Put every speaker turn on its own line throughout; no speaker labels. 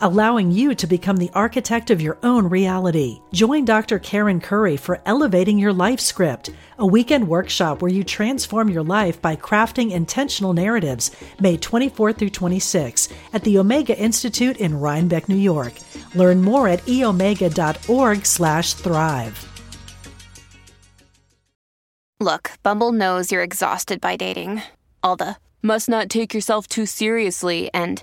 allowing you to become the architect of your own reality. Join Dr. Karen Curry for Elevating Your Life Script, a weekend workshop where you transform your life by crafting intentional narratives, May 24 through 26 at the Omega Institute in Rhinebeck, New York. Learn more at eomega.org/thrive.
Look, Bumble knows you're exhausted by dating. All the must not take yourself too seriously and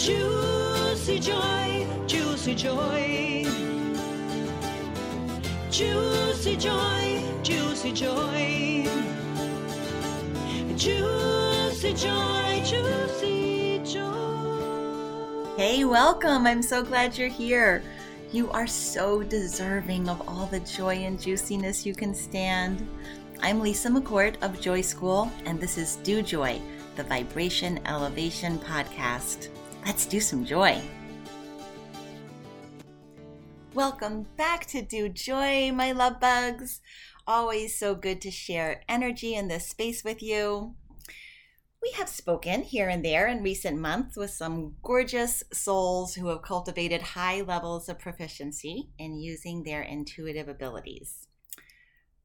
Juicy joy, juicy joy. Juicy joy, juicy joy. Juicy joy, juicy joy.
Hey, welcome. I'm so glad you're here. You are so deserving of all the joy and juiciness you can stand. I'm Lisa McCourt of Joy School, and this is Do Joy, the Vibration Elevation Podcast. Let's do some joy. Welcome back to Do Joy, my love bugs. Always so good to share energy in this space with you. We have spoken here and there in recent months with some gorgeous souls who have cultivated high levels of proficiency in using their intuitive abilities.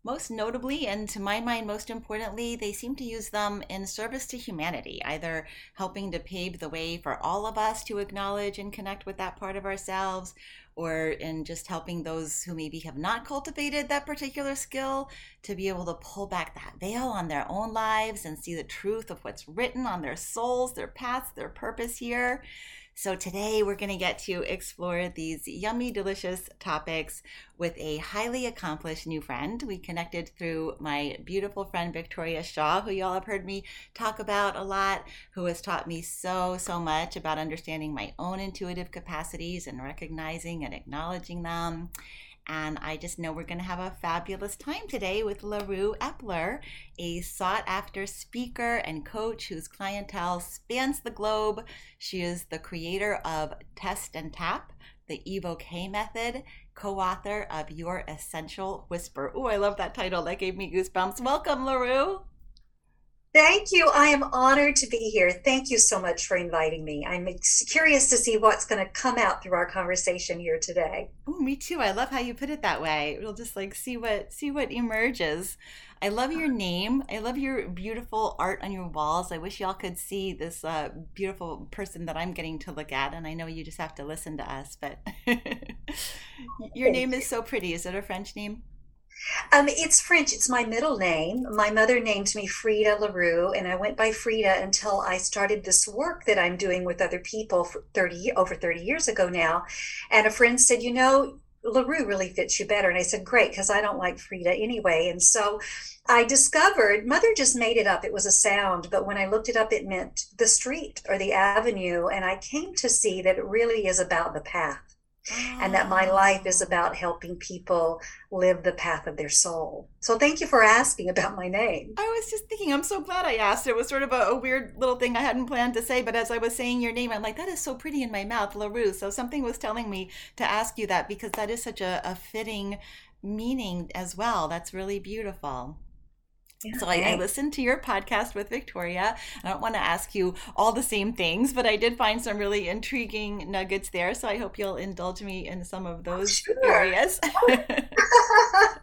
Most notably, and to my mind, most importantly, they seem to use them in service to humanity, either helping to pave the way for all of us to acknowledge and connect with that part of ourselves, or in just helping those who maybe have not cultivated that particular skill to be able to pull back that veil on their own lives and see the truth of what's written on their souls, their paths, their purpose here. So, today we're going to get to explore these yummy, delicious topics with a highly accomplished new friend. We connected through my beautiful friend Victoria Shaw, who y'all have heard me talk about a lot, who has taught me so, so much about understanding my own intuitive capacities and recognizing and acknowledging them. And I just know we're going to have a fabulous time today with LaRue Eppler, a sought after speaker and coach whose clientele spans the globe. She is the creator of Test and Tap, the Evoke method, co author of Your Essential Whisper. Oh, I love that title. That gave me goosebumps. Welcome, LaRue.
Thank you. I am honored to be here. Thank you so much for inviting me. I'm curious to see what's going to come out through our conversation here today.
Oh, me too. I love how you put it that way. We'll just like see what see what emerges. I love your name. I love your beautiful art on your walls. I wish y'all could see this uh, beautiful person that I'm getting to look at. And I know you just have to listen to us, but your name is so pretty. Is it a French name?
Um, it's French. It's my middle name. My mother named me Frida LaRue, and I went by Frida until I started this work that I'm doing with other people for 30 over 30 years ago now. And a friend said, "You know, LaRue really fits you better." And I said, "Great, because I don't like Frida anyway." And so I discovered Mother just made it up. It was a sound, but when I looked it up, it meant the street or the avenue. And I came to see that it really is about the path and that my oh. life is about helping people live the path of their soul. So thank you for asking about my name.
I was just thinking, I'm so glad I asked. It was sort of a, a, weird little thing I hadn't planned to say, but as I was saying your name, I'm like, that is so pretty in my mouth, LaRue. So something was telling me to ask you that because that is such a, a fitting meaning as well. That's really beautiful. So I, I, listened to your podcast with Victoria. I don't want to ask you all the same things, but I did find some really intriguing nuggets there. So I hope you'll indulge me in some of oh, those sure. areas. Oh.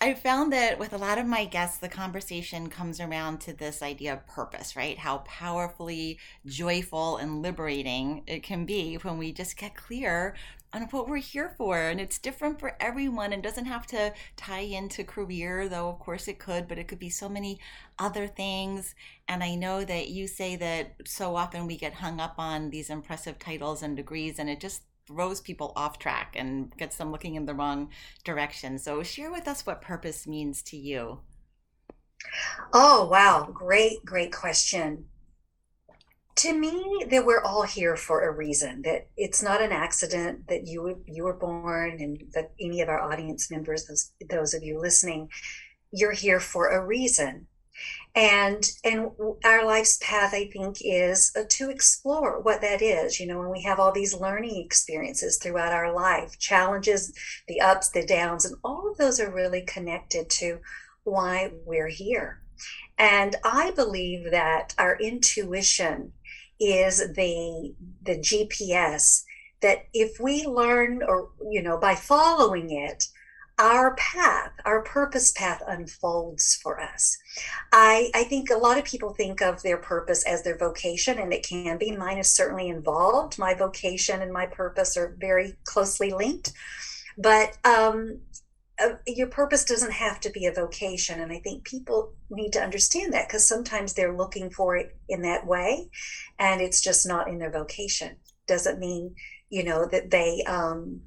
I found that with a lot of my guests, the conversation comes around to this idea of purpose, right? How powerfully joyful and liberating it can be when we just get clear on what we're here for. And it's different for everyone and doesn't have to tie into career, though, of course it could, but it could be so many other things. And I know that you say that so often we get hung up on these impressive titles and degrees, and it just throws people off track and gets them looking in the wrong direction. So, share with us what purpose means to you.
Oh, wow. Great, great question. To me, that we're all here for a reason, that it's not an accident that you you were born and that any of our audience members, those those of you listening, you're here for a reason. And and our life's path, I think, is uh, to explore what that is. You know, when we have all these learning experiences throughout our life, challenges, the ups, the downs, and all of those are really connected to why we're here. And I believe that our intuition is the the GPS that if we learn or you know by following it our path our purpose path unfolds for us. I i think a lot of people think of their purpose as their vocation and it can be. Mine is certainly involved. My vocation and my purpose are very closely linked. But um uh, your purpose doesn't have to be a vocation and i think people need to understand that because sometimes they're looking for it in that way and it's just not in their vocation. Doesn't mean you know that they um,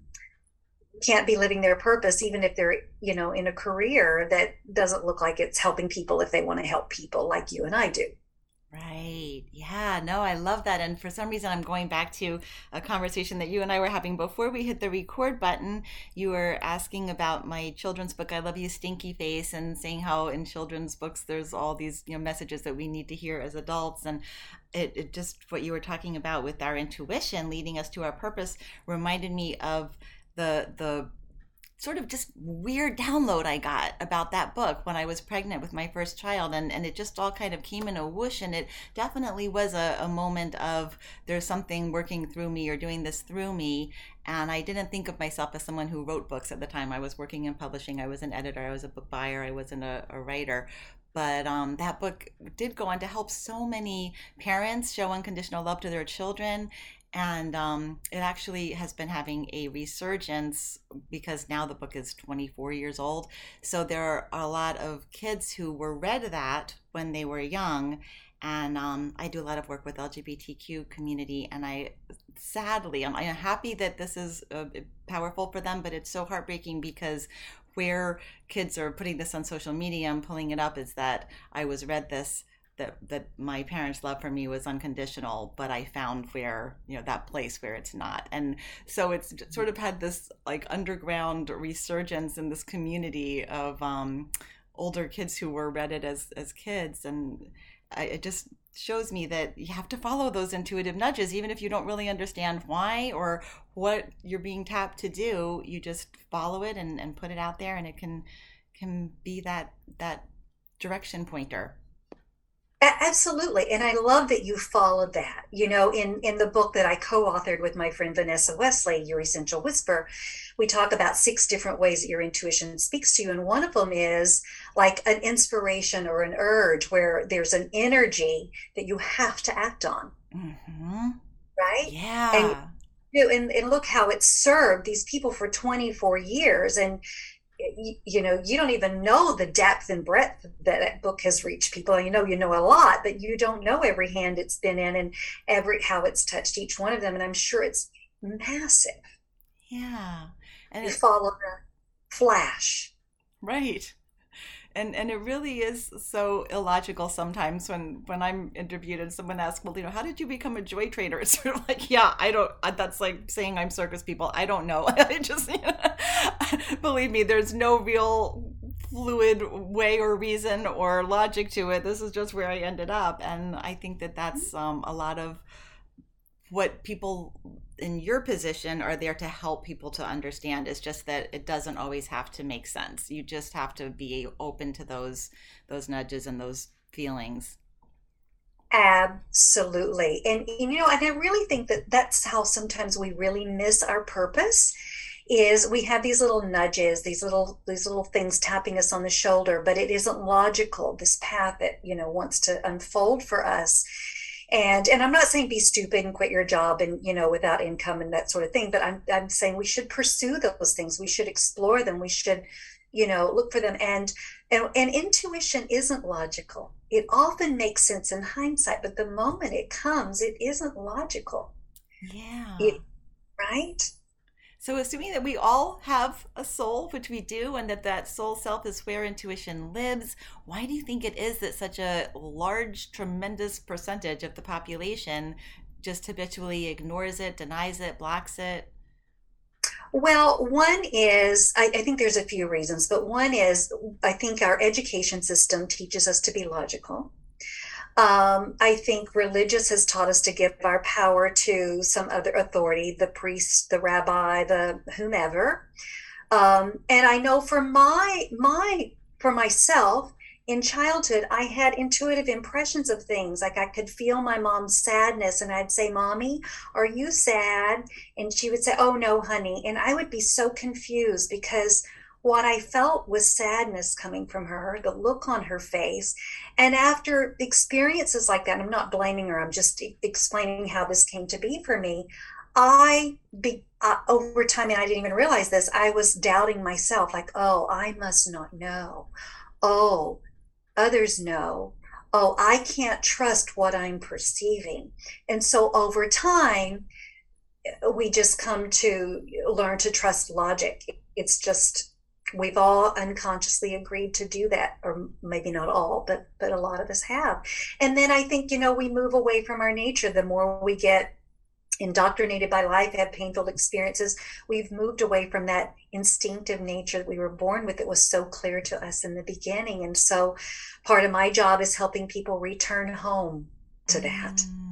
can't be living their purpose even if they're you know in a career that doesn't look like it's helping people if they want to help people like you and i do
Right. Yeah. No, I love that. And for some reason, I'm going back to a conversation that you and I were having before we hit the record button. You were asking about my children's book, I Love You, Stinky Face, and saying how in children's books there's all these you know messages that we need to hear as adults. And it, it just what you were talking about with our intuition leading us to our purpose reminded me of the the sort of just weird download I got about that book when I was pregnant with my first child. And, and it just all kind of came in a whoosh. And it definitely was a, a moment of there's something working through me or doing this through me. And I didn't think of myself as someone who wrote books at the time. I was working in publishing, I was an editor, I was a book buyer, I wasn't a, a writer but um, that book did go on to help so many parents show unconditional love to their children and um, it actually has been having a resurgence because now the book is 24 years old. So there are a lot of kids who were read that when they were young. And um, i do a lot of work with lgbtq community and i sadly i'm, I'm happy that this is uh, powerful for them but it's so heartbreaking because where kids are putting this on social media and pulling it up is that i was read this that that my parents' love for me was unconditional, but I found where you know that place where it's not, and so it's sort of had this like underground resurgence in this community of um, older kids who were read it as as kids, and I, it just shows me that you have to follow those intuitive nudges, even if you don't really understand why or what you're being tapped to do. You just follow it and, and put it out there, and it can can be that that direction pointer.
Absolutely. And I love that you followed that. You know, in, in the book that I co authored with my friend Vanessa Wesley, Your Essential Whisper, we talk about six different ways that your intuition speaks to you. And one of them is like an inspiration or an urge where there's an energy that you have to act on.
Mm-hmm.
Right?
Yeah.
And, and, and look how it served these people for 24 years. And you, know you don't even know the depth and breadth that that book has reached people. You know you know a lot but you don't know every hand it's been in and every how it's touched each one of them and i'm sure it's massive.
Yeah.
And you follow the flash.
Right and and it really is so illogical sometimes when when i'm interviewed and someone asks well you know how did you become a joy trader it's sort of like yeah i don't that's like saying i'm circus people. I don't know. I just you know, believe me there's no real fluid way or reason or logic to it. This is just where i ended up. And i think that that's um, a lot of what people in your position are there to help people to understand. Is just that it doesn't always have to make sense. You just have to be open to those those nudges and those feelings.
Absolutely. And you know and i really think that that's how sometimes we really miss our purpose is we have these little nudges these little these little things tapping us on the shoulder but it isn't logical. This path that you know wants to unfold for us and and i'm not saying be stupid and quit your job and you know without income and that sort of thing but i'm i'm saying we should pursue those things. We should explore them. We should you know look for them. And and, and intuition isn't logical. It often makes sense in hindsight but the moment it comes it isn't logical.
Yeah.
it, right
So, assuming that we all have a soul, which we do, and that that soul self is where intuition lives, why do you think it is that such a large, tremendous percentage of the population just habitually ignores it, denies it, blocks it?
Well, one is, I, I think there's a few reasons, but one is I think our education system teaches us to be logical. Um, I think religious has taught us to give our power to some other authority, the priest, the rabbi, the whomever. Um, and I know for my my for myself in childhood, I had intuitive impressions of things. Like I could feel my mom's sadness, and I'd say, "Mommy, are you sad?" And she would say, "Oh no, honey." And I would be so confused because what I felt was sadness coming from her, the look on her face. And after experiences like that, I'm not blaming her, I'm just explaining how this came to be for me. I, be, uh, over time, and I didn't even realize this, I was doubting myself like, oh, I must not know. Oh, others know. Oh, I can't trust what I'm perceiving. And so over time, we just come to learn to trust logic. It's just we've all unconsciously agreed to do that or maybe not all but but a lot of us have. And then i think you know we move away from our nature. The more we get indoctrinated by life have painful experiences we've moved away from that instinctive nature that we were born with it was so clear to us in the beginning. And so part of my job is helping people return home to that.
Mm,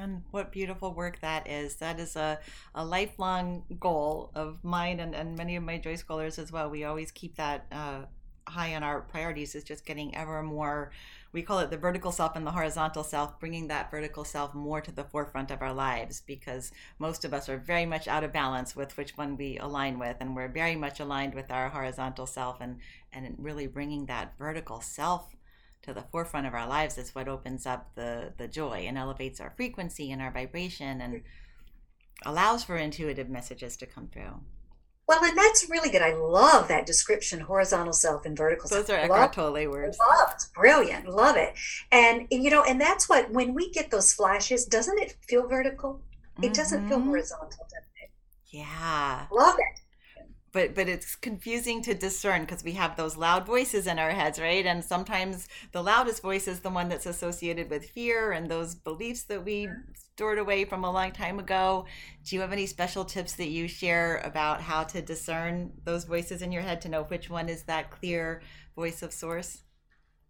And what beautiful work that is. That is a, a lifelong goal of mine and, and many of my Joy Scholars as well. We always keep that uh, high on our priorities, is just getting ever more, we call it the vertical self and the horizontal self, bringing that vertical self more to the forefront of our lives because most of us are very much out of balance with which one we align with. And we're very much aligned with our horizontal self and, and really bringing that vertical self to the forefront of our lives is what opens up the the joy and elevates our frequency and our vibration and allows for intuitive messages to come through.
well and that's really good. I love that description horizontal self and vertical
Those
self
are Eckhart Tolle words.
love it's brilliant love it. And, and, you know and that's what when we get those flashes doesn't it feel vertical? It doesn't feel
Mhm.
horizontal does it?
Yeah,
love it
but but it's confusing to discern because we have those loud voices in our heads, right? And sometimes the loudest voice is the one that's associated with fear and those beliefs that we stored away from a long time ago. Do you have any special tips that you share about how to discern those voices in your head to know which one is that clear voice of source?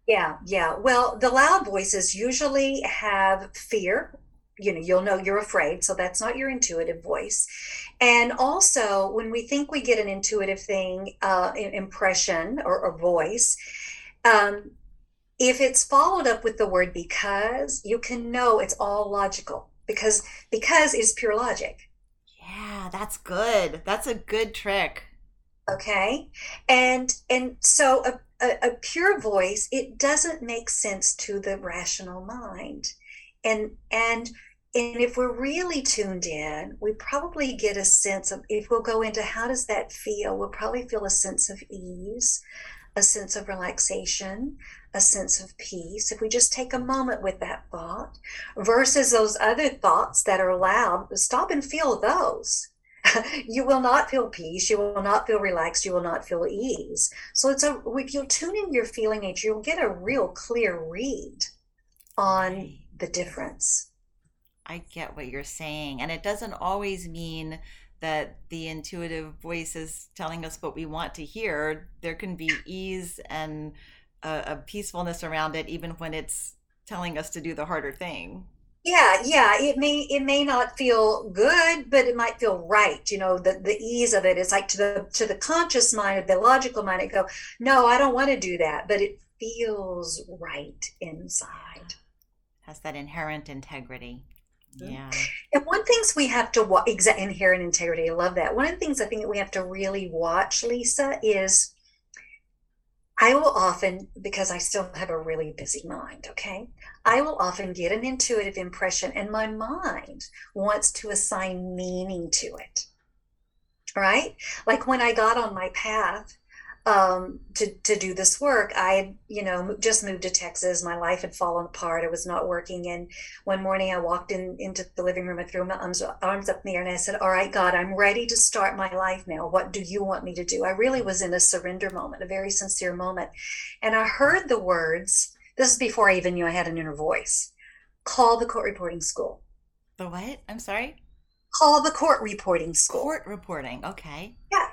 yeah yeah well the loud voices usually have fear you know you'll know you're afraid so that's not your intuitive voice and also when we think we get an intuitive thing uh, impression or, a voice um, if it's followed up with the word because you can know it's all logical because because is pure logic
Yeah, that's good. That's a good trick.
okay and and so a, a, a pure voice it doesn't make sense to the rational mind and and and if we're really tuned in we probably get a sense of if we'll go into how does that feel we'll probably feel a sense of ease a sense of relaxation a sense of peace if we just take a moment with that thought versus those other thoughts that are loud stop and feel those you will not feel peace you will not feel relaxed you will not feel ease so it's a if you tune in your feeling nature you'll get a real clear read on. The difference
I get what you're saying. And it doesn't always mean that the intuitive voice is telling us what we want to hear. There can be ease and a, a peacefulness around it, even when it's telling us to do the harder thing.
yeah yeah it may it may not feel good but it might feel right you know the the ease of it is like to the to the conscious mind or the logical mind it go no i don't want to do that but it feels right inside
Has that inherent integrity. Yeah.
And one things we have to watch, exa- inherent integrity. I love that. One of the things I think that we have to really watch, Lisa, is I will often, because I still have a really busy mind, okay, I will often get an intuitive impression and my mind wants to assign meaning to it. Right? Like when I got on my path um, to, to do this work, I you know, just moved to Texas. My life had fallen apart. I was not working. And one morning I walked in into the living room. I threw my arms, arms up in the air and I said, all right, God, I'm ready to start my life now. What do you want me to do? I really was in a surrender moment, a very sincere moment. And I heard the words, this is before I even knew I had an inner voice, call the court reporting school.
The what? I'm sorry.
Call the court reporting school.
Court reporting. Okay.
Yeah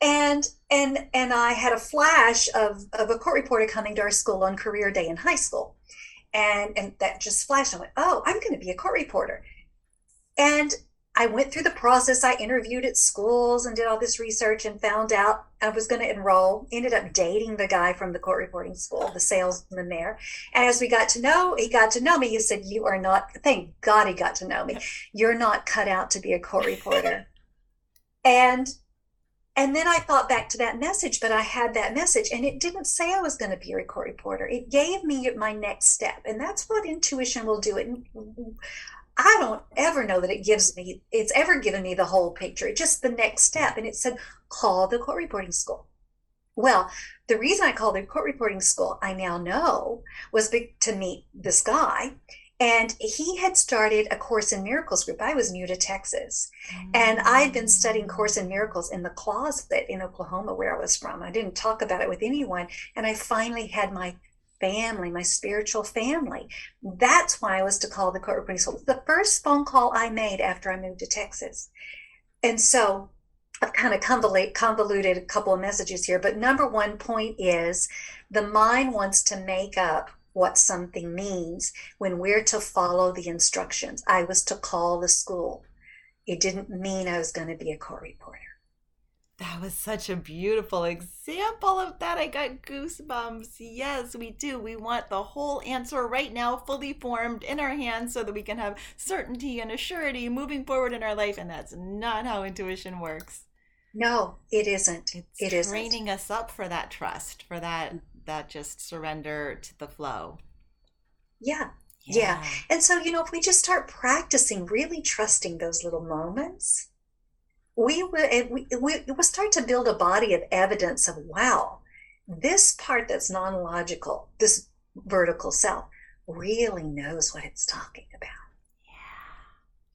and and and I had a flash of of a court reporter coming to our school on career day in high school, and and that just flashed. I went, oh, I'm going to be a court reporter, and I went through the process. I interviewed at schools and did all this research and found out I was going to enroll. Ended up dating the guy from the court reporting school, the salesman there. And as we got to know, he got to know me. He said, "You are not. Thank God he got to know me. You're not cut out to be a court reporter." and and then I thought back to that message, but I had that message and it didn't say I was going to be a record reporter. It gave me my next step. And that's what intuition will do. It I don't ever know that it gives me, it's ever given me the whole picture. It's just the next step. And it said, call the court reporting school. Well, the reason I called the court reporting school, I now know, was to meet this guy and he had started a Course in Miracles group. I was new to Texas. And I'd been studying mm. Course in Miracles in the closet in Oklahoma, where I was from. I didn't talk about it with anyone. And I finally had my family, my spiritual family. That's why I was to call the court reporting school. The first phone call I made after I moved to Texas. And so I've kind of convoluted a couple of messages here, but number one point is the mind wants to make up what something means when we're to follow the instructions. I was to call the school. It didn't mean I was going to be a court reporter.
That was such a beautiful example of that. I got goosebumps. Yes, we do. We want the whole answer right now, fully formed in our hands, so that we can have certainty and assurity moving forward in our life. And that's not how intuition works.
No, it isn't.
It's
it isn't.
training us up for that trust, for that that just surrender to the flow.
Yeah. yeah. Yeah. And so, you know, if we just start practicing really trusting those little moments, we will we, we will start to build a body of evidence of wow, this part that's non-logical, this vertical self really knows what it's talking about.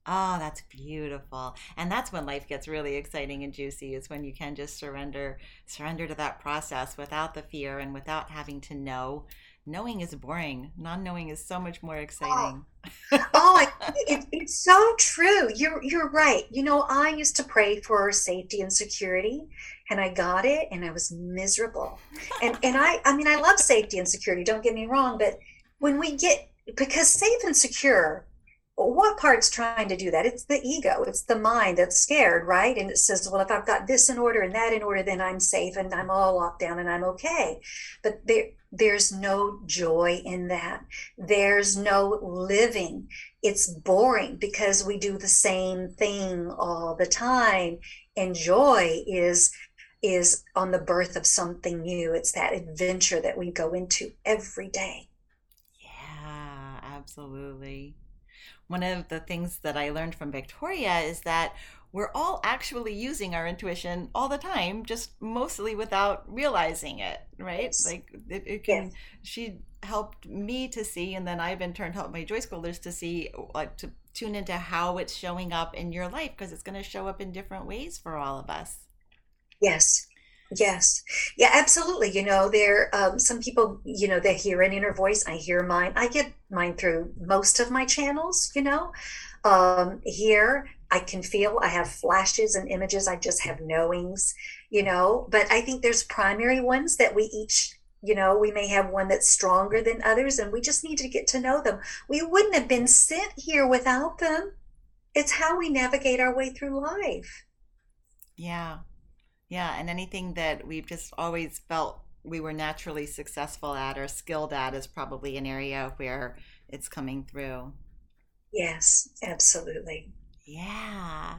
Oh, that's beautiful. And that's when life gets really exciting and juicy is when you can just surrender surrender to that process without the fear and without having to know. Knowing is boring. Non-knowing is so much more oh. exciting.
Oh, oh it, it's so true. You're you're right. You know, I used to pray for safety and security and I got it and I was miserable. And and I I mean I love safety and security, don't get me wrong, but when we get because safe and secure what part's trying to do that? It's the ego, it's the mind that's scared, right? And it says, well, if I've got this in order and that in order, then I'm safe and I'm all locked down and I'm okay. But there, there's no joy in that. There's no living. It's boring because we do the same thing all the time. And joy is is on the birth of something new. It's that adventure that we go into every day.
Yeah, absolutely one of the things that I learned from Victoria is that we're all actually using our intuition all the time, just mostly without realizing it, right? Yes. Like it, it can. Yes. She helped me to see, and then I've in turn helped my joy schoolers to see, like to tune into how it's showing up in your life because it's going to show up in different ways for all of us.
Yes, Yes. Yeah, absolutely. You know, there um, some people, you know, they hear an inner voice. I hear mine. I get mine through most of my channels, you know. Um, here I can feel I have flashes and images. I just have knowings, you know, but I think there's primary ones that we each you know we may have one that's stronger than others and we just need to get to know them we wouldn't have been sent here without them it's how we navigate our way through life
yeah yeah, and anything that we've just always felt we were naturally successful at or skilled at is probably an area where it's coming through.
Yes, absolutely.
Yeah.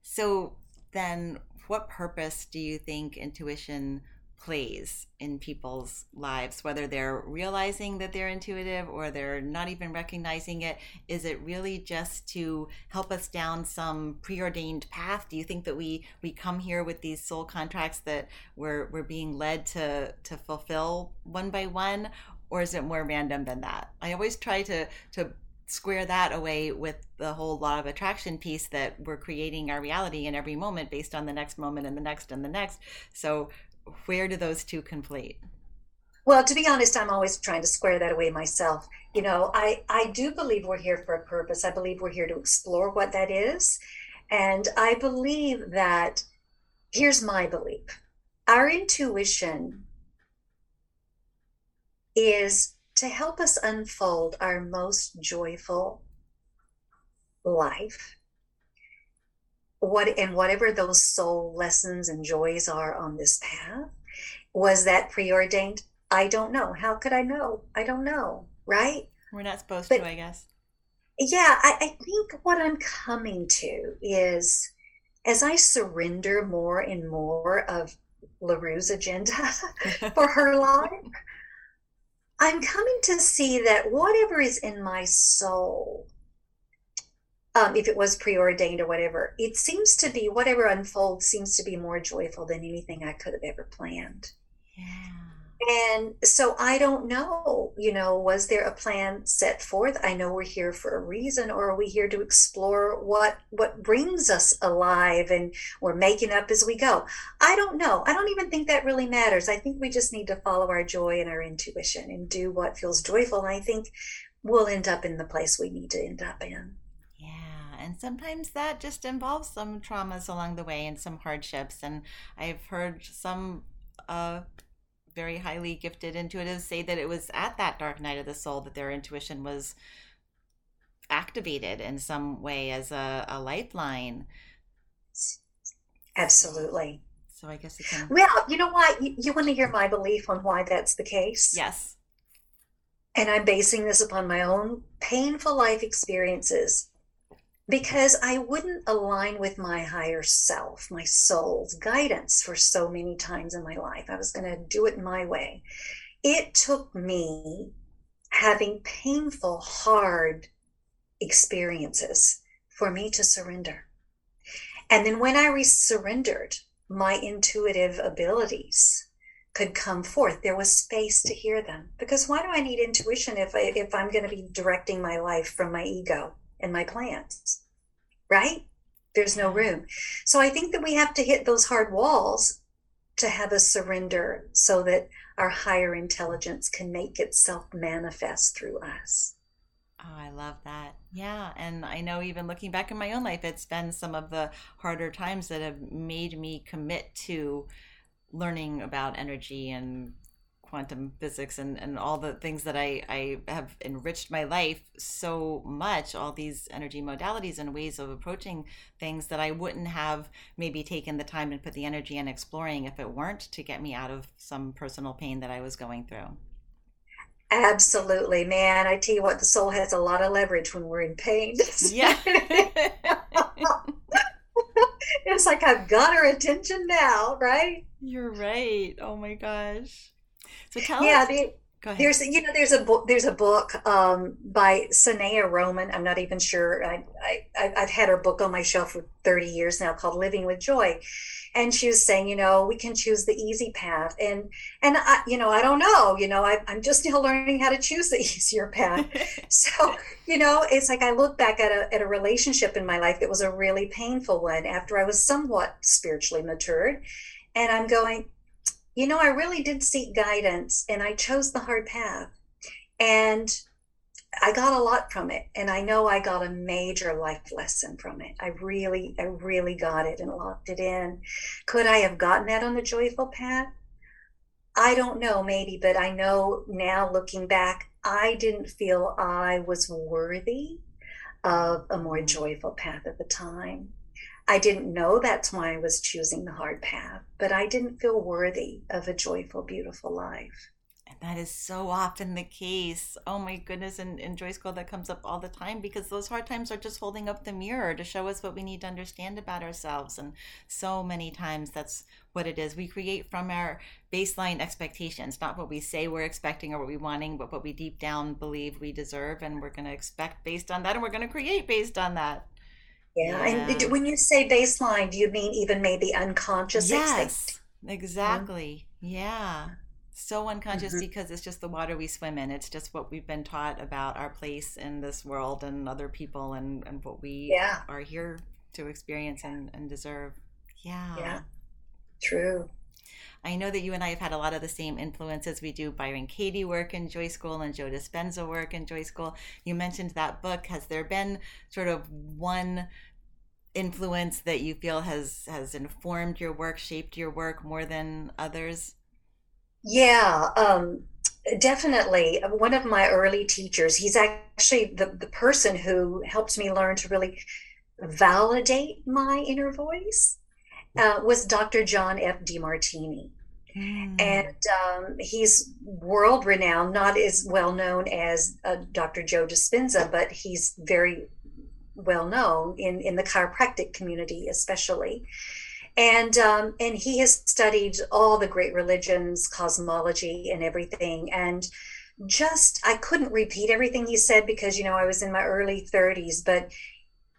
So then what purpose do you think intuition plays in people's lives, whether they're realizing that they're intuitive or they're not even recognizing it? Is it really just to help us down some preordained path? Do you think that we we come here with these soul contracts that we're we're being led to to fulfill one by one, or is it more random than that? I always try to to square that away with the whole law of attraction piece that we're creating our reality in every moment based on the next moment and the next and the next. So where do those two complete?
Well, to be honest, I'm always trying to square that away myself. You know, I, I do believe we're here for a purpose. I believe we're here to explore what that is. And I believe that, here's my belief our intuition is to help us unfold our most joyful life what and whatever those soul lessons and joys are on this path was that preordained? I don't know. How could i know? I don't know right?
We're not supposed
But-
to, I guess.
yeah I, I think what i'm coming to is as i surrender more and more of larue's agenda for her life i'm coming to see that whatever is in my soul um, if it was preordained or whatever it seems to be whatever unfolds seems to be more joyful than anything i could have ever planned
yeah.
and so I don't know, you know, was there a plan set forth? I know we're here for a reason, or are we here to explore what what brings us alive and we're making up as we go? I don't know. I don't even think that really matters. I think we just need to follow our joy and our intuition and do what feels joyful. And I think we'll end up in the place we need to end up in.
And sometimes that just involves some traumas along the way and some hardships. And I've heard some uh, very highly gifted intuitives say that it was at that dark night of the soul that their intuition was activated in some way as a, a lifeline.
Absolutely.
So I guess it can.
Well, you know what? You, you want to hear my belief on why that's the case?
Yes.
And I'm basing this upon my own painful life experiences because I wouldn't align with my higher self, my soul's guidance for so many times in my life. I was going to do it my way. It took me having painful, hard experiences for me to surrender. And then when I re- surrendered, my intuitive abilities could come forth. There was space to hear them. Because why do I need intuition if I, if I'm going to be directing my life from my ego and my plans? Right? There's no room. So I think that we have to hit those hard walls to have a surrender so that our higher intelligence can make itself manifest through us.
Oh, I love that. Yeah. And I know even looking back in my own life, it's been some of the harder times that have made me commit to learning about energy and quantum physics and, and all the things that I, I have enriched my life so much, all these energy modalities and ways of approaching things that I wouldn't have maybe taken the time and put the energy in exploring if it weren't to get me out of some personal pain that I was going through.
Absolutely, man. I tell you what, the soul has a lot of leverage when we're in pain.
Yeah.
it's like I've got her attention now, right?
You're right. Oh my gosh. So tell
Yeah,
us.
the,
Go ahead.
there's you know there's a book there's a book um, by Sanaya Roman. I'm not even sure. I, I I- I've had her book on my shelf for 30 years now called Living with Joy, and she was saying you know we can choose the easy path and and I you know I don't know you know I, I'm just now learning how to choose the easier path. So, you know, it's like I look back at a, at a relationship in my life that was a really painful one after I was somewhat spiritually matured. And I'm going, you know, I really did seek guidance and I chose the hard path. And I got a lot from it. And I know I got a major life lesson from it. I really, I really got it and locked it in. Could I have gotten that on the joyful path? I don't know, maybe, but I know now looking back, I didn't feel I was worthy of a more joyful path at the time. I didn't know that's why I was choosing the hard path, but I didn't feel worthy of a joyful, beautiful life.
And that is so often the case. Oh my goodness. And in Joy School, that comes up all the time because those hard times are just holding up the mirror to show us what we need to understand about ourselves. And so many times that's what it is. We create from our baseline expectations, not what we say we're expecting or what we're wanting, but what we deep down believe we deserve. And we're going to expect based on that, and we're going to create based on that.
Yeah. And when you say baseline, do you mean even maybe unconscious?
Yes, exactly. Yeah so unconscious
Mhm.
because it's just the water we swim in. It's just what we've been taught about our place in this world and other people and, and what we
Yeah.
are here to experience and, and deserve. Yeah.
Yeah. True.
I know that you and I have had a lot of the same influences. We do Byron Katie work in Joy School and Joe Dispenza work in Joy School. You mentioned that book. Has there been sort of one influence that you feel has has informed your work, shaped your work more than others?
Yeah, um, definitely. One of my early teachers, he's actually the, the person who helped me learn to really validate my inner voice, uh, was Dr. John F. DeMartini.
Mm.
And um, he's world renowned, not as well known as uh, Dr. Joe Dispenza, but he's very well known in, in the chiropractic community, especially. And um, and he has studied all the great religions, cosmology, and everything. And just I couldn't repeat everything he said because you know I was in my early 30s, but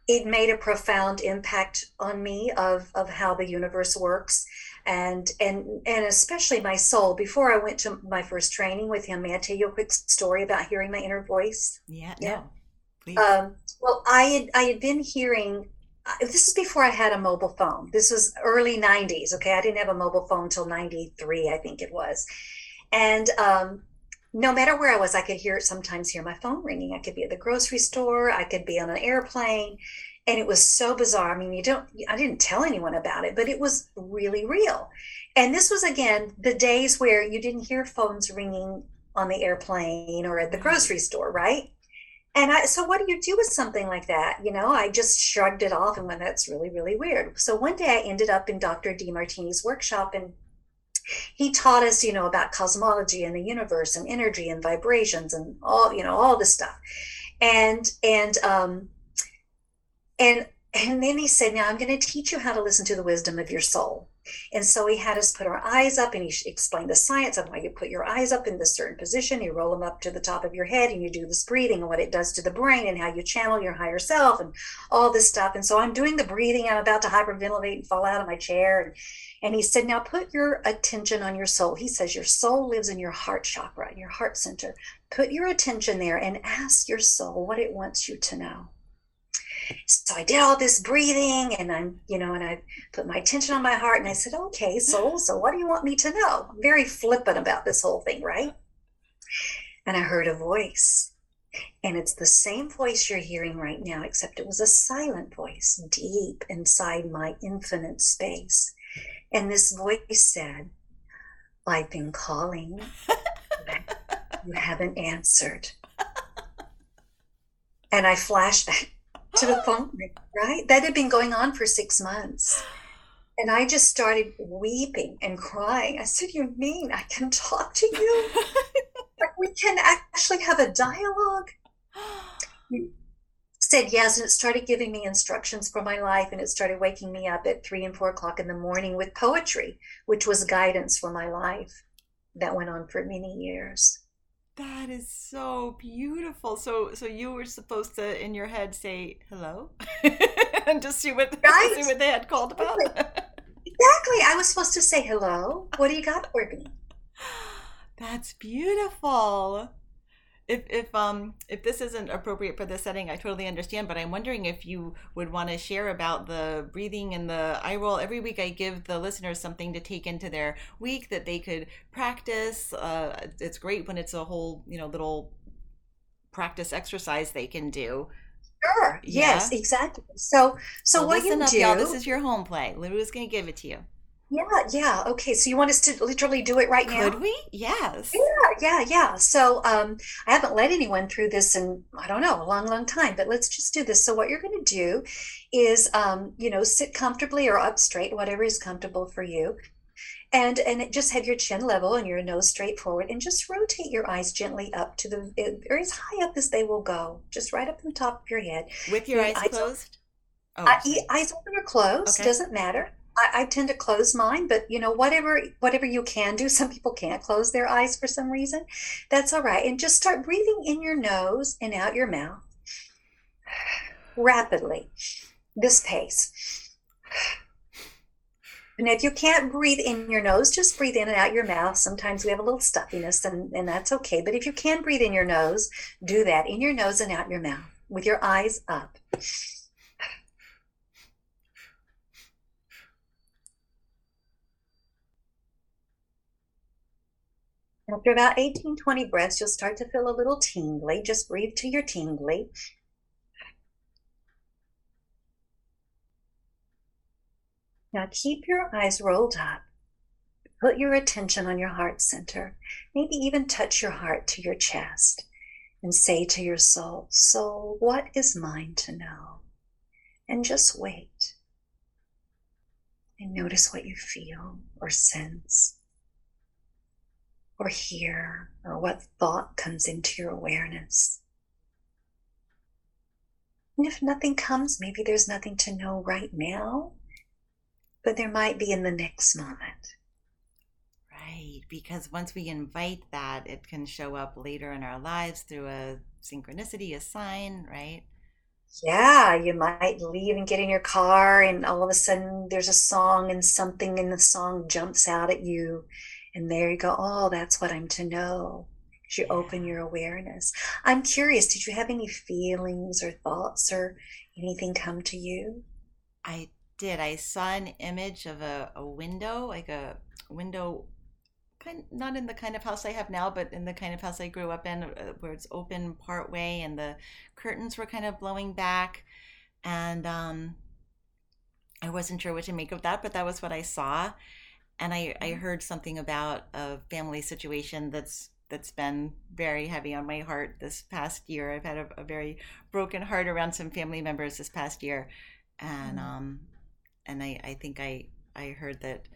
it made a profound impact on me of of how the universe works and and and especially my soul before i went to my first training with him may i tell you a quick story about hearing my inner voice
Yeah,
Yeah.
no. Please.
um, well i had i had been hearing uh, this is before i had a mobile phone this was early 90s okay i didn't have a mobile phone until 93 i think it was and um, no matter where i was i could hear it sometimes hear my phone ringing i could be at the grocery store i could be on an airplane and it was so bizarre. I mean, you don't, I didn't tell anyone about it, but it was really real. And this was again the days where you didn't hear phones ringing on the airplane or at the grocery store, right? And I, so what do you do with something like that? You know, I just shrugged it off and went, that's really, really weird. So one day I ended up in Dr. DeMartini's workshop and he taught us, you know, about cosmology and the universe and energy and vibrations and all, you know, all this stuff. And, and, um, and and then he said now i'm going to teach you how to listen to the wisdom of your soul and so he had us put our eyes up and he explained the science of why you put your eyes up in this certain position. You roll them up to the top of your head and you do this breathing and what it does to the brain and how you channel your higher self and all this stuff. And so i'm doing the breathing. I'm about to hyperventilate and fall out of my chair and, and he said now put your attention on your soul. He says your soul lives in your heart chakra in your heart center. Put your attention there and ask your soul what it wants you to know so I did all this breathing and I'm, you know, and I put my attention on my heart and I said, okay, soul, so what do you want me to know? I'm very flippant about this whole thing, right? And I heard a voice. And it's the same voice you're hearing right now, except it was a silent voice deep inside my infinite space. And this voice said, I've been calling, but you haven't answered. And I flashed back to the phone, right? That had been going on for six months. And I just started weeping and crying. I said, You mean I can talk to you? like we can actually have a dialogue? He said yes, and it started giving me instructions for my life, and it started waking me up at three and four o'clock in the morning with poetry, which was guidance for my life. That went on for many years.
That is so beautiful. So, so you were supposed to, in your head, say hello, and just see what
Right.
see what they had called about.
Exactly. I was supposed to say hello. What do you got for me?
That's beautiful. If if um if this isn't appropriate for this setting, I totally understand. But I'm wondering if you would want to share about the breathing and the eye roll. Every week, I give the listeners something to take into their week that they could practice. Uh, it's great when it's a whole you know little practice exercise they can do.
Sure. Yes, exactly. So, so what
listen
you
up,
do?
y'all. This is your home play. Lou's going to give it to you.
Yeah, yeah. Okay. So you want us to literally do it right now?
Could we? Yes.
Yeah, yeah, yeah. So um, I haven't led anyone through this in I don't know a long, long time, but let's just do this. So what you're going to do is, um, you know, sit comfortably or up straight, whatever is comfortable for you. and and just have your chin level and your nose straight forward and just rotate your eyes gently up to the or as high up as they will go just right up on top of your head
With your
Your
eyes
eyes
closed? Oh,
I- eyes open or closed
Okay.
doesn't matter I, I tend to close mine but you know whatever whatever you can do some people can't close their eyes for some reason that's all right and just start breathing in your nose and out your mouth rapidly this pace and if you can't breathe in your nose, just breathe in and out your mouth. Sometimes we have a little stuffiness, and, and that's okay. But if you can breathe in your nose, do that in your nose and out your mouth with your eyes up. After about 18, 20 breaths, you'll start to feel a little tingly. Just breathe to your tingly. Now keep your eyes rolled up. Put your attention on your heart center. Maybe even touch your heart to your chest and say to your soul, Soul, what is mine to know? And just wait. And notice what you feel or sense or hear or what thought comes into your awareness. And if nothing comes, maybe there's nothing to know right now, but there might be in the next moment.
Right, because once we invite that, it can show up later in our lives through a synchronicity, a sign, right?
Yeah, you might leave and get in your car, and all of a sudden there's a song, and something in the song jumps out at you. And there you go. Oh, that's what I'm to know. As you open your awareness. I'm curious, did you have any feelings or thoughts or anything come to you?
I did. I saw an image of a, a window, like a window, kind not in the kind of house I have now, but in the kind of house I grew up in, uh, where it's open part way and the curtains were kind of blowing back, and um, I wasn't sure what to make of that, but that was what I saw, and I I heard something about a family situation that's that's been very heavy on my heart this past year. I've had a, a very broken heart around some family members this past year, and
Mm.
um, and I I think I I heard that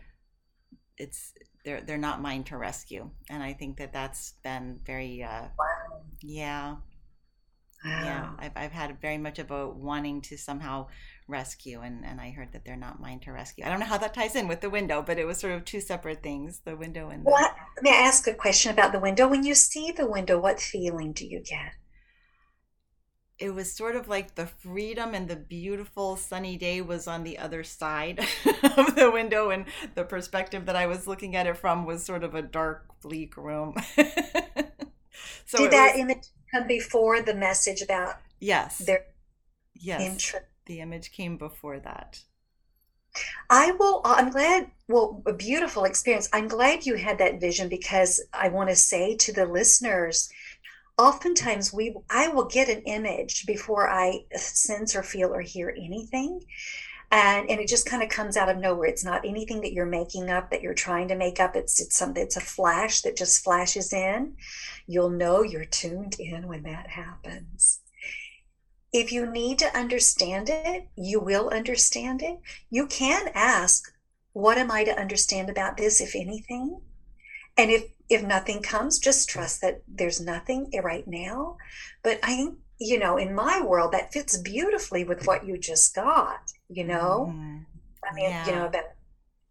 it's they're they're not mine to rescue, and I think that that's been very uh,
Wow.
yeah yeah
Wow.
I've I've had very much of a wanting to somehow rescue, and and I heard that they're not mine to rescue. I don't know how that ties in with the window, but it was sort of two separate things: the window and the
What, may I ask a question about the window? When you see the window, what feeling do you get?
it was sort of like the freedom and the beautiful sunny day was on the other side of the window and the perspective that i was looking at it from was sort of a dark bleak room so
Did that
was-
image come before the message about
yes
their
yes
interest?
The image came before that
I will, I'm glad, well, a beautiful experience. I'm glad you had that vision because I want to say to the listeners, oftentimes we, I will get an image before I sense or feel or hear anything. And, and it just kind of comes out of nowhere. It's not anything that you're making up, that you're trying to make up. It's it's something. It's a flash that just flashes in. You'll know you're tuned in when that happens. If you need to understand it, you will understand it. You can ask, what am I to understand about this, if anything? And if if nothing comes, just trust that there's nothing right now. But I think, you know, in my world, that fits beautifully with what you just got, you know?
Mhm.
I mean, you know, that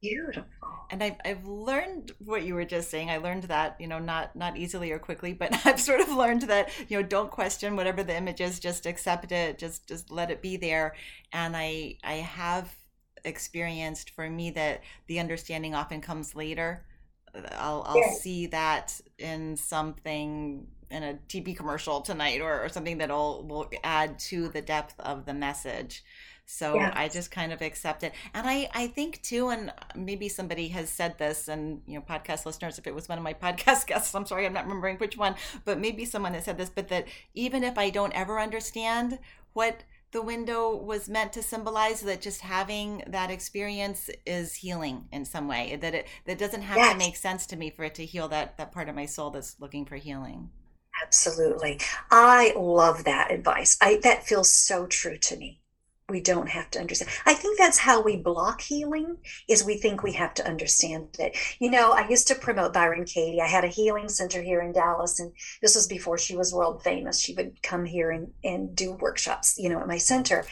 beautiful.
and I've, I've learned what you were just saying i learned that you know not not easily or quickly but i've sort of learned that you know don't question whatever the image is just accept it just just let it be there and i i have experienced for me that the understanding often comes later i'll i'll
Yes.
see that in something in a tv commercial tonight or, or something that'll will add to the depth of the message so
Yes.
I just kind of accept it. And I, I think too, and maybe somebody has said this, and you know, podcast listeners, if it was one of my podcast guests, I'm sorry, I'm not remembering which one, but maybe someone has said this, but that even if I don't ever understand what the window was meant to symbolize, that just having that experience is healing in some way. That it that doesn't have to make sense to me for it to heal that that part of my soul that's looking for healing.
Absolutely. I love that advice. I that feels so true to me. We don't have to understand. I think that's how we block healing is we think we have to understand it. You know, I used to promote Byron Katie. I had a healing center here in Dallas and this was before she was world famous. She would come here and, and do workshops, you know, at my center.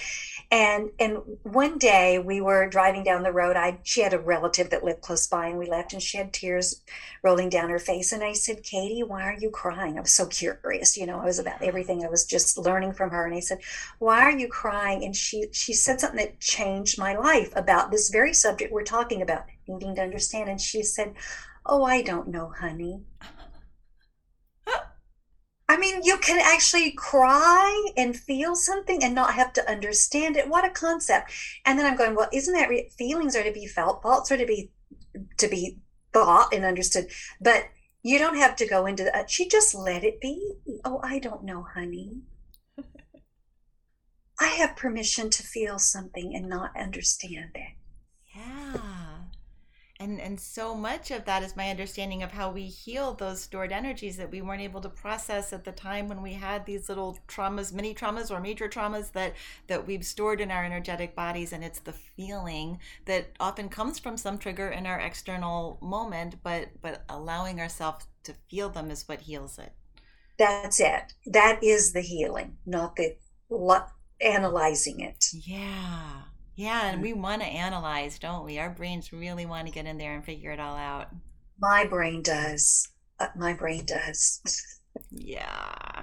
And and one day we were driving down the road. I she had a relative that lived close by and we left and she had tears rolling down her face. And I said, Katie, why are you crying? I was so curious, you know, I was about everything. I was just learning from her. And I said, Why are you crying? And she she said something that changed my life about this very subject we're talking about, needing to understand. And she said, Oh, I don't know, honey. I mean, you can actually cry and feel something and not have to understand it. What a concept! And then I'm going, well, isn't that re- feelings are to be felt, thoughts are to be to be thought and understood, but you don't have to go into that. She just let it be. Oh, I don't know, honey. I have permission to feel something and not understand it.
Yeah. And and so much of that is my understanding of how we heal those stored energies that we weren't able to process at the time when we had these little traumas, mini traumas or major traumas that that we've stored in our energetic bodies and it's the feeling that often comes from some trigger in our external moment, but but allowing ourselves to feel them is what heals it.
That's it. That is the healing, not the lo- analyzing it.
Yeah. Yeah, and we want to analyze, don't we? Our brains really want to get in there and figure it all out.
My brain does. Uh, my brain does.
Yeah.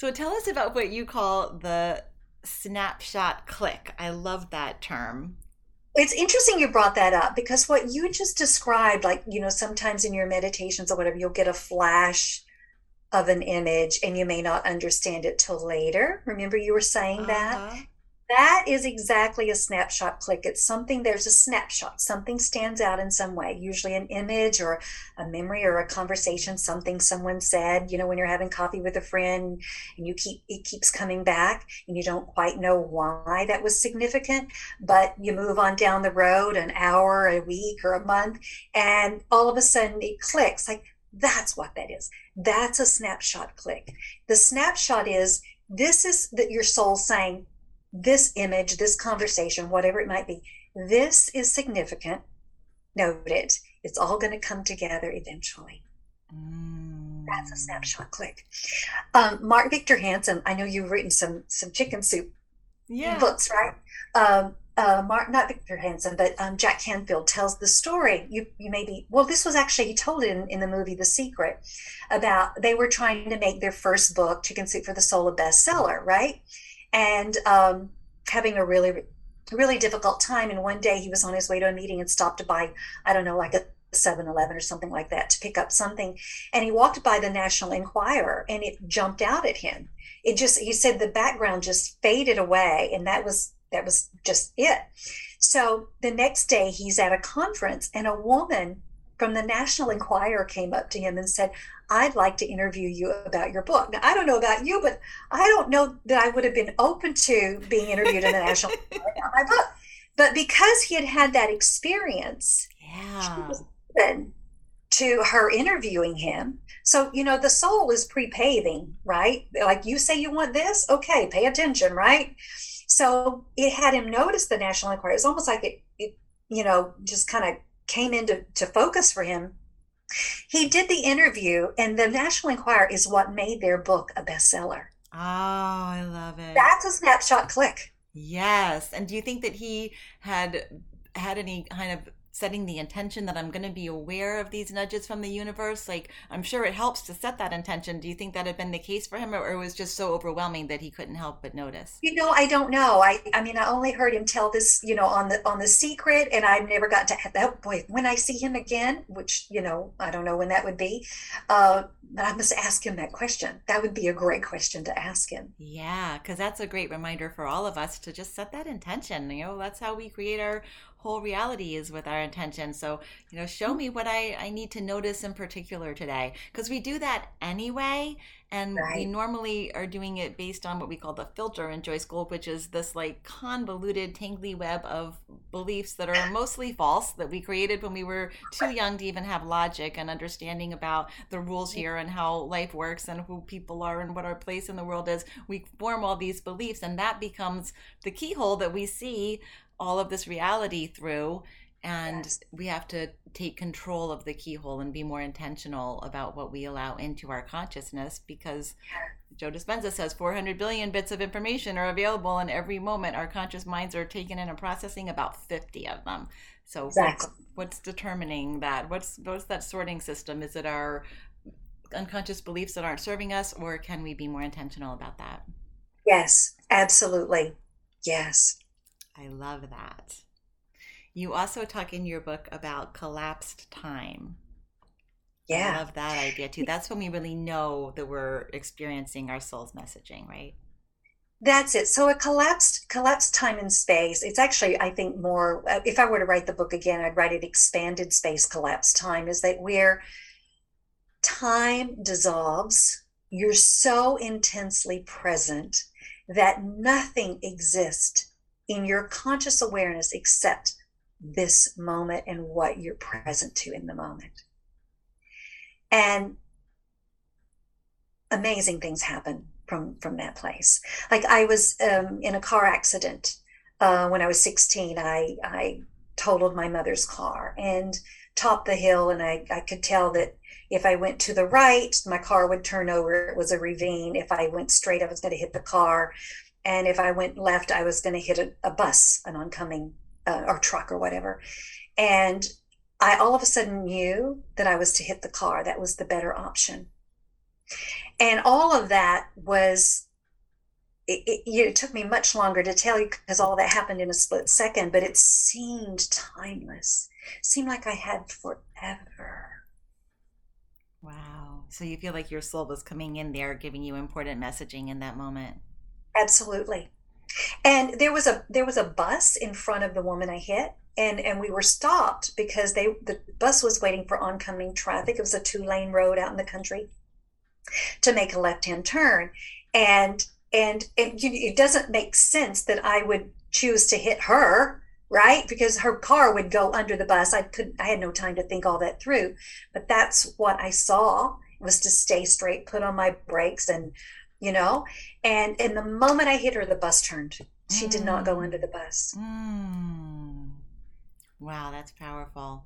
So tell us about what you call the snapshot click. I love that term.
It's interesting you brought that up because what you just described, like, you know, sometimes in your meditations or whatever, you'll get a flash of an image and you may not understand it till later. Remember, you were saying that?
Uh-huh.
That is exactly a snapshot click. It's something, there's a snapshot, something stands out in some way, usually an image or a memory or a conversation, something someone said, you know, when you're having coffee with a friend and you keep, it keeps coming back and you don't quite know why that was significant, but you move on down the road an hour, a week, or a month, and all of a sudden it clicks. Like, that's what that is. That's a snapshot click. The snapshot is this is that your soul saying, this image, this conversation, whatever it might be, this is significant. Note it. It's all going to come together eventually.
Mm.
That's a snapshot click. Um, Mark Victor Hansen, I know you've written some some chicken soup
Yeah.
books, right? Um, uh, Mark, not Victor Hansen, but um, Jack Canfield tells the story. You you maybe well, this was actually he told it in, in the movie The Secret about they were trying to make their first book, Chicken Soup for the Soul, a bestseller, right? And um, having a really really difficult time. And one day he was on his way to a meeting and stopped to buy I don't know like a 7-Eleven or something like that to pick up something, and he walked by the National Enquirer and it jumped out at him. It just he said the background just faded away, and that was that was just it. So the next day he's at a conference and a woman from the National Enquirer came up to him and said, I'd like to interview you about your book. Now, I don't know about you, but I don't know that I would have been open to being interviewed in the National Enquirer about my book. But because he had had that experience,
Yeah.
open to her interviewing him. So, you know, the soul is pre-paving, right? Like you say you want this, okay, pay attention, right? So it had him notice the National Enquirer. It's almost like it, it you know, just kind of came into to focus for him. He did the interview, and the National Enquirer is what made their book a bestseller.
Oh, I love it.
That's a snapshot click.
Yes. And do you think that he had had any kind of setting the intention that I'm going to be aware of these nudges from the universe? Like, I'm sure it helps to set that intention. Do you think that had been the case for him, or, or it was just so overwhelming that he couldn't help but notice?
You know, I don't know. I, I mean, I only heard him tell this, you know, on the on the secret, and I've never got to that. Boy, when I see him again, which you know, I don't know when that would be, uh, but I must ask him that question. That would be a great question to ask him.
Yeah, because that's a great reminder for all of us to just set that intention. You know, that's how we create our whole reality is with our intention. So, you know, show me what I, I need to notice in particular today. Because we do that anyway. And we normally are doing it based on what we call the filter in Joy School, which is this like convoluted, tangly web of beliefs that are mostly false that we created when we were too young to even have logic and understanding about the rules here and how life works and who people are and what our place in the world is. We form all these beliefs, and that becomes the keyhole that we see all of this reality through and
Yes.
we have to take control of the keyhole and be more intentional about what we allow into our consciousness because Joe Dispenza says 400 billion bits of information are available and every moment our conscious minds are taking in and processing about 50 of them. So
Exactly.
what's, what's determining that? What's what's that sorting system? Is it our unconscious beliefs that aren't serving us or can we be more intentional about that?
Yes, absolutely. Yes.
I love that. You also talk in your book about collapsed time.
Yeah.
I love that idea too. That's when we really know that we're experiencing our soul's messaging, right?
That's it. So a collapsed collapsed time and space. It's actually, I think, more. uh, If I were to write the book again, I'd write it expanded space collapsed time. Is that where time dissolves? You're so intensely present that nothing exists in your conscious awareness accept this moment and what you're present to in the moment. And amazing things happen from from that place. Like I was um, in a car accident uh, when I was 16. I I totaled my mother's car and topped the hill, and I I could tell that if I went to the right, my car would turn over. It was a ravine. If I went straight, I was going to hit the car, and if I went left, I was going to hit a, a bus, an oncoming uh, or truck or whatever. And I all of a sudden knew that I was to hit the car. That was the better option and all of that was, it, it, it took me much longer to tell you because all that happened in a split second but it seemed timeless seemed like i had forever
Wow. So you feel like your soul was coming in there, giving you important messaging in that moment.
Absolutely. And there was a there was a bus in front of the woman i hit and and we were stopped because they the bus was waiting for oncoming traffic. It was a two lane road out in the country to make a left hand turn. And and it doesn't make sense that i would choose to hit her right? Because her car would go under the bus. I couldn't i had no time to think all that through. But that's what i saw was to stay straight put on my brakes and you know and and the moment i hit her the bus turned she did not go
Mm.
under the bus
Mm. Wow, that's powerful.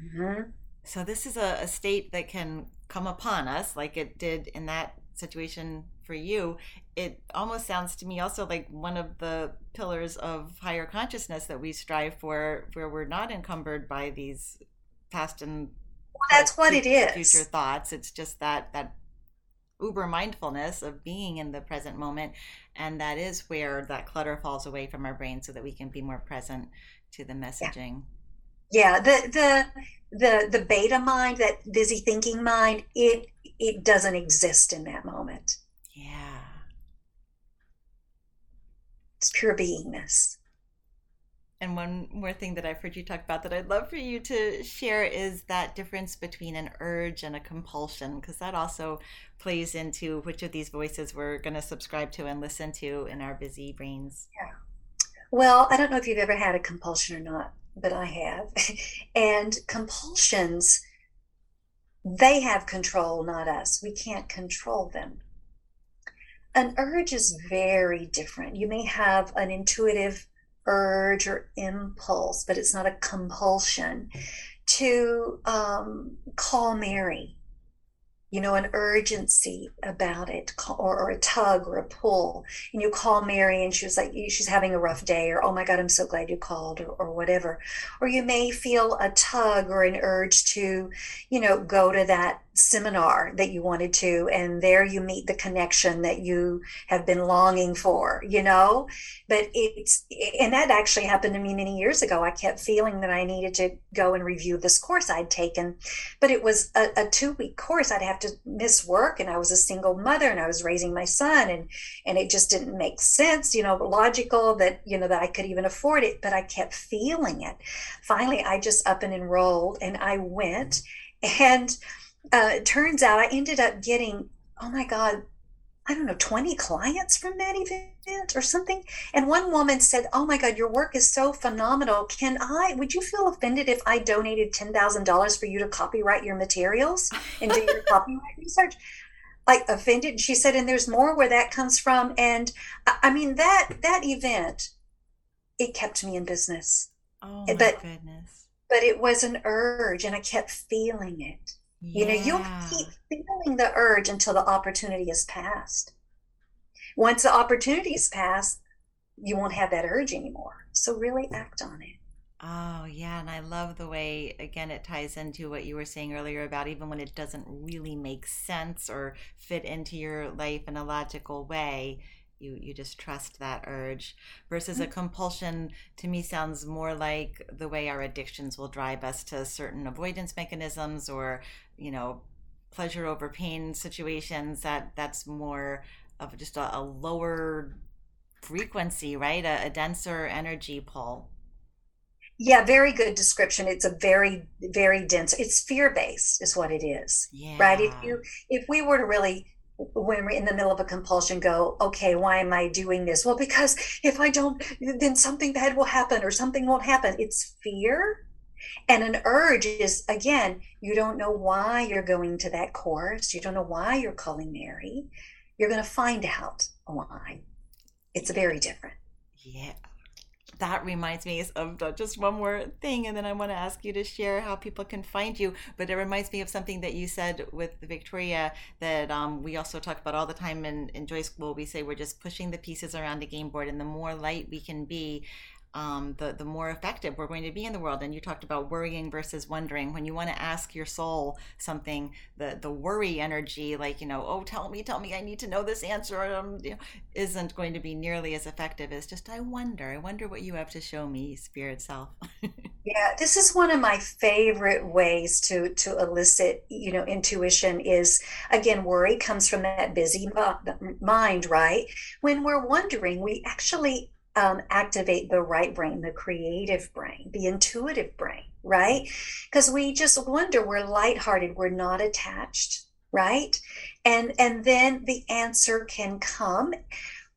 Mhm.
So this is a, a state that can come upon us like it did in that situation for you. It almost sounds to me also like one of the pillars of higher consciousness that we strive for, where we're not encumbered by these past and
Well, that's what it is
future thoughts. It's just that that uber mindfulness of being in the present moment, and that is where that clutter falls away from our brain, so that we can be more present to the messaging.
yeah the the the the beta mind that busy thinking mind it it doesn't exist in that moment
Yeah.
it's pure beingness
And one more thing that I've heard you talk about that I'd love for you to share is that difference between an urge and a compulsion, because that also plays into which of these voices we're going to subscribe to and listen to in our busy brains. Yeah.
well i don't know if you've ever had a compulsion or not but i have and compulsions they have control not us we can't control them an urge is very different you may have an intuitive urge or impulse but it's not a compulsion to um, call Mary you know, an urgency about it, or, or, a tug or a pull. And you call Mary and she was like, she's having a rough day, or oh my God, I'm so glad you called, or, or whatever. Or you may feel a tug or an urge to, you know, go to that seminar that you wanted to and there you meet the connection that you have been longing for you know? But it's and that actually happened to me many years ago. I kept feeling that i needed to go and review this course i'd taken. But it was a, a two week course. I'd have to miss work and i was a single mother and i was raising my son and and it just didn't make sense you know logical that you know that i could even afford it but i kept feeling it. Finally i just up and enrolled and i went and uh, it turns out I ended up getting, oh my God, I don't know, 20 clients from that event or something. And one woman said, Oh my God, your work is so phenomenal. Can I, would you feel offended if I donated $10,000 for you to copyright your materials and do your copyright research? Like offended. She said, and there's more where that comes from. And I mean, that, that event, it kept me in business.
Oh my
but,
goodness.
But it was an urge and I kept feeling it. You know, you'll keep feeling the urge until the opportunity is passed. Once the opportunity is passed, you won't have that urge anymore. So really act on it.
Oh, yeah. And I love the way, again, it ties into what you were saying earlier about even when it doesn't really make sense or fit into your life in a logical way, you you just trust that urge versus a mm-hmm. compulsion to me sounds more like the way our addictions will drive us to certain avoidance mechanisms or you know pleasure over pain situations that that's more of just a, a lower frequency right? A, a denser energy pull.
Yeah very good description. It's a very very dense it's fear based is what it is
yeah.
right? If you if we were to really when we're in the middle of a compulsion go okay why am i doing this? Well because if i don't then something bad will happen or something won't happen. It's fear and an urge is again you don't know why you're going to that course. You don't know why you're calling mary. You're going to find out why. It's very different.
Yeah. That reminds me of just one more thing, and then I want to ask you to share how people can find you. But it reminds me of something that you said with Victoria that um, we also talk about all the time in, in Joy School. We say we're just pushing the pieces around a game board, and the more light we can be, um, the the more effective we're going to be in the world. And you talked about worrying versus wondering. When you want to ask your soul something, the the worry energy, like you know, oh, tell me, tell me, I need to know this answer, um, you know, isn't going to be nearly as effective as just I wonder. I wonder what you have to show me, spirit self.
yeah, this is one of my favorite ways to to elicit, you know, intuition. Is again, worry comes from that busy mind, right? When we're wondering, we actually um, activate the right brain, the creative brain, the intuitive brain, right? Because we just wonder, we're lighthearted, we're not attached, right? And and then the answer can come.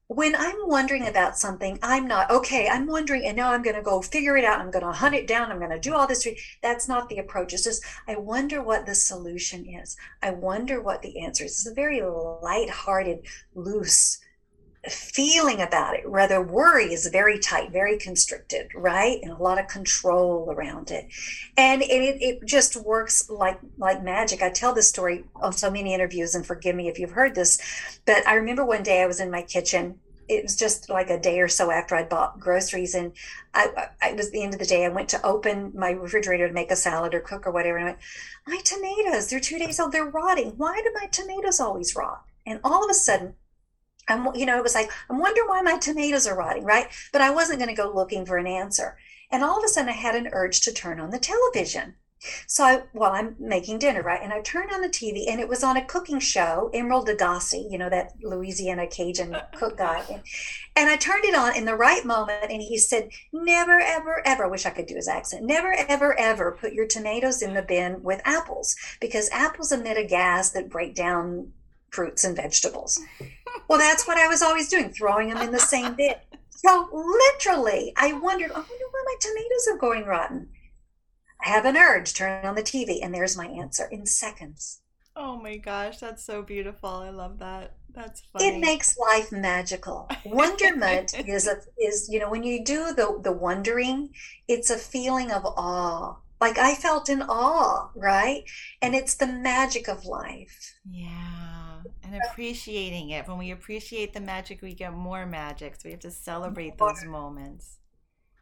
When I'm wondering about something, I'm not okay. I'm wondering, and now I'm going to go figure it out. I'm going to hunt it down. I'm going to do all this. That's not the approach. It's just I wonder what the solution is. I wonder what the answer is. It's a very lighthearted, loose feeling about it. Rather, worry is very tight, very constricted, right? And a lot of control around it. And it, it just works like like magic. I tell this story on so many interviews, and forgive me if you've heard this, but I remember one day I was in my kitchen. It was just like a day or so after I'd bought groceries, and I, I it was the end of the day. I went to open my refrigerator to make a salad or cook or whatever, and I went, "My tomatoes, they're two days old, they're rotting. Why do my tomatoes always rot?" And all of a sudden, I'm, you know, it was like, I'm wondering why my tomatoes are rotting, right? But I wasn't going to go looking for an answer. And all of a sudden, I had an urge to turn on the television. So I, while I'm making dinner, right, and I turned on the TV, and it was on a cooking show, Emeril Lagasse, you know that Louisiana Cajun cook guy, and, and I turned it on in the right moment, and he said, "Never, ever, ever." Wish I could do his accent. Never, ever, ever put your tomatoes in the mm. bin with apples because apples emit a gas that break down fruits and vegetables. Well, that's what I was always doing, throwing them in the same bin. So literally, I wondered, oh, I wonder why my tomatoes are going rotten. I have an urge, turn on the TV, and there's my answer in seconds.
Oh my gosh, that's so beautiful. I love that. That's funny.
It makes life magical. Wonderment is a is you know when you do the the wondering, it's a feeling of awe like I felt in awe, right? And it's the magic of life.
Yeah. And appreciating it. When we appreciate the magic, we get more magic. So we have to celebrate those moments.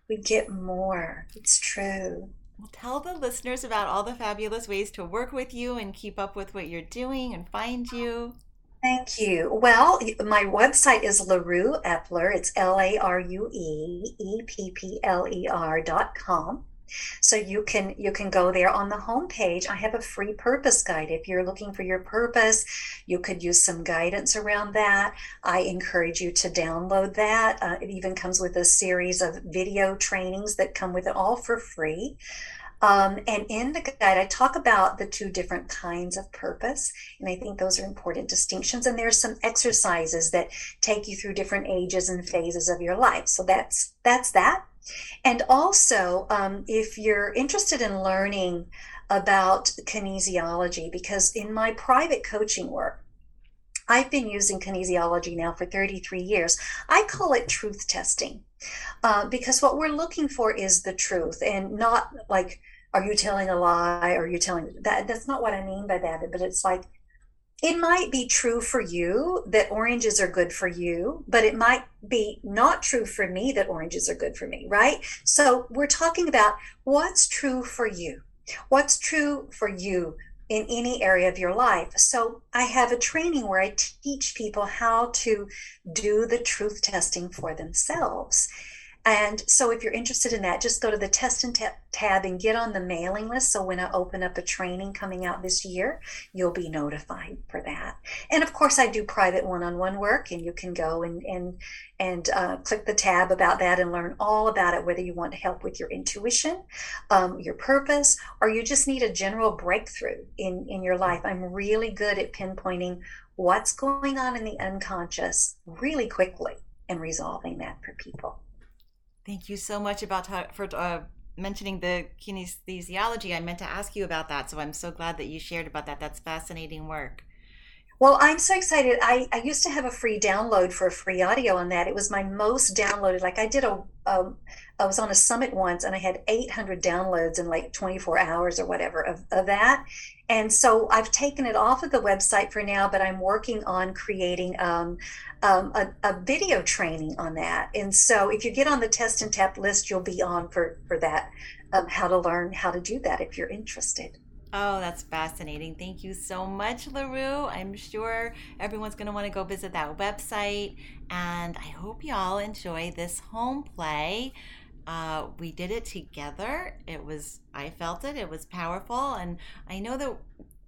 We get more. It's true.
Well, tell the listeners about all the fabulous ways to work with you and keep up with what you're doing and find you.
Thank you. Well, my website is LaRue Eppler. It's L A R U E E P P L E R dot com. So you can you can go there on the homepage. I have a free purpose guide. If you're looking for your purpose, you could use some guidance around that. I encourage you to download that. Uh, it even comes with a series of video trainings that come with it all for free. Um, and in the guide, I talk about the two different kinds of purpose. And I think those are important distinctions. And there's some exercises that take you through different ages and phases of your life. So that's that's that. And also, um, if you're interested in learning about kinesiology, because in my private coaching work, I've been using kinesiology now for 33 years. I call it truth testing uh, because what we're looking for is the truth and not like, are you telling a lie? Are you telling that? That's not what I mean by that. But it's like, it might be true for you that oranges are good for you, but it might be not true for me that oranges are good for me, right? So we're talking about what's true for you. What's true for you in any area of your life. So I have a training where I teach people how to do the truth testing for themselves. And so, if you're interested in that, just go to the test and tab and get on the mailing list. So, when I open up a training coming out this year, you'll be notified for that. And of course, I do private one on one work, and you can go and, and, and uh, click the tab about that and learn all about it, whether you want help with your intuition, um, your purpose, or you just need a general breakthrough in, in your life. I'm really good at pinpointing what's going on in the unconscious really quickly and resolving that for people.
Thank you so much about for uh, mentioning the kinesiology. I meant to ask you about that, so I'm so glad that you shared about that. That's fascinating work.
Well, I'm so excited. I, I used to have a free download for a free audio on that. It was my most downloaded. Like I did a, a I was on a summit once and I had 800 downloads in like 24 hours or whatever of, of that. And so I've taken it off of the website for now, but I'm working on creating um, um, a, a, video training on that. And so if you get on the test and tap list, you'll be on for, for that, um, how to learn how to do that if you're interested.
Oh, that's fascinating. Thank you so much, LaRue. I'm sure everyone's going to want to go visit that website. And I hope y'all enjoy this home play. Uh, we did it together. It was, I felt it, it was powerful. And I know that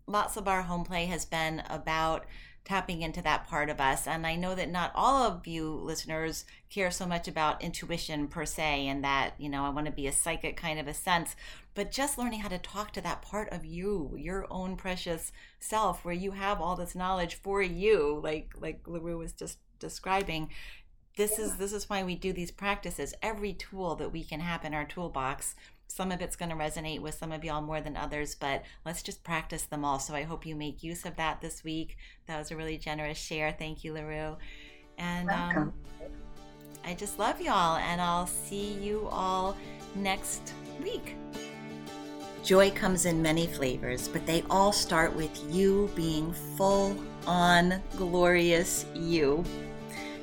lots of our home play has been about tapping into that part of us. And I know that not all of you listeners care so much about intuition per se, and that, you know, I want to be a psychic kind of a sense, but just learning how to talk to that part of you, your own precious self, where you have all this knowledge for you, like like LaRue was just describing. This is this is why we do these practices. Every tool that we can have in our toolbox some of it's going to resonate with some of y'all more than others, but let's just practice them all. So I hope you make use of that this week. That was a really generous share. Thank you, LaRue. And um, I just love y'all, and I'll see you all next week. Joy comes in many flavors, but they all start with you being full on glorious you.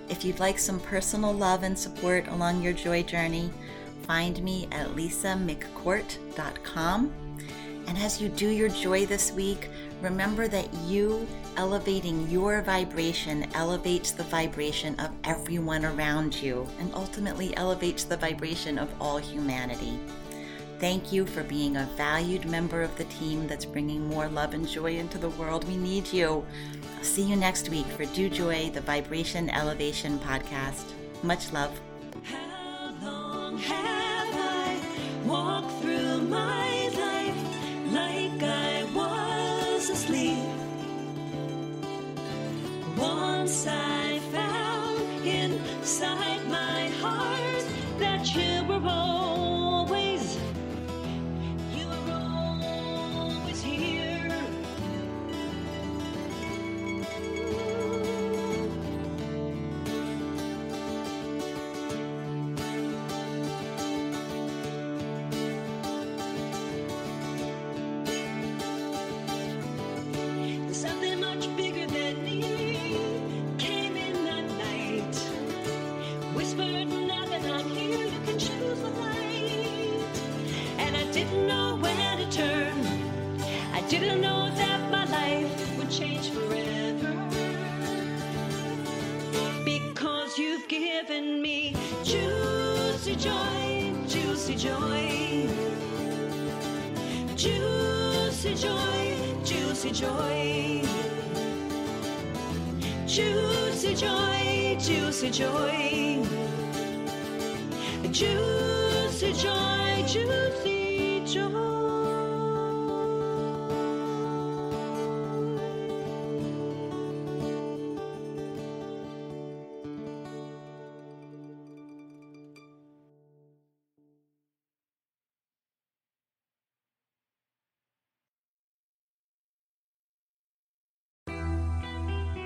If you'd like some personal love and support along your joy journey, find me at lisamccourt.com. And as you do your joy this week, remember that you elevating your vibration elevates the vibration of everyone around you and ultimately elevates the vibration of all humanity. Thank you for being a valued member of the team that's bringing more love and joy into the world. We need you. I'll see you next week for Do Joy, the Vibration Elevation podcast. Much love.
Have I walked through my life like I was asleep? Once I found inside my heart that you were always,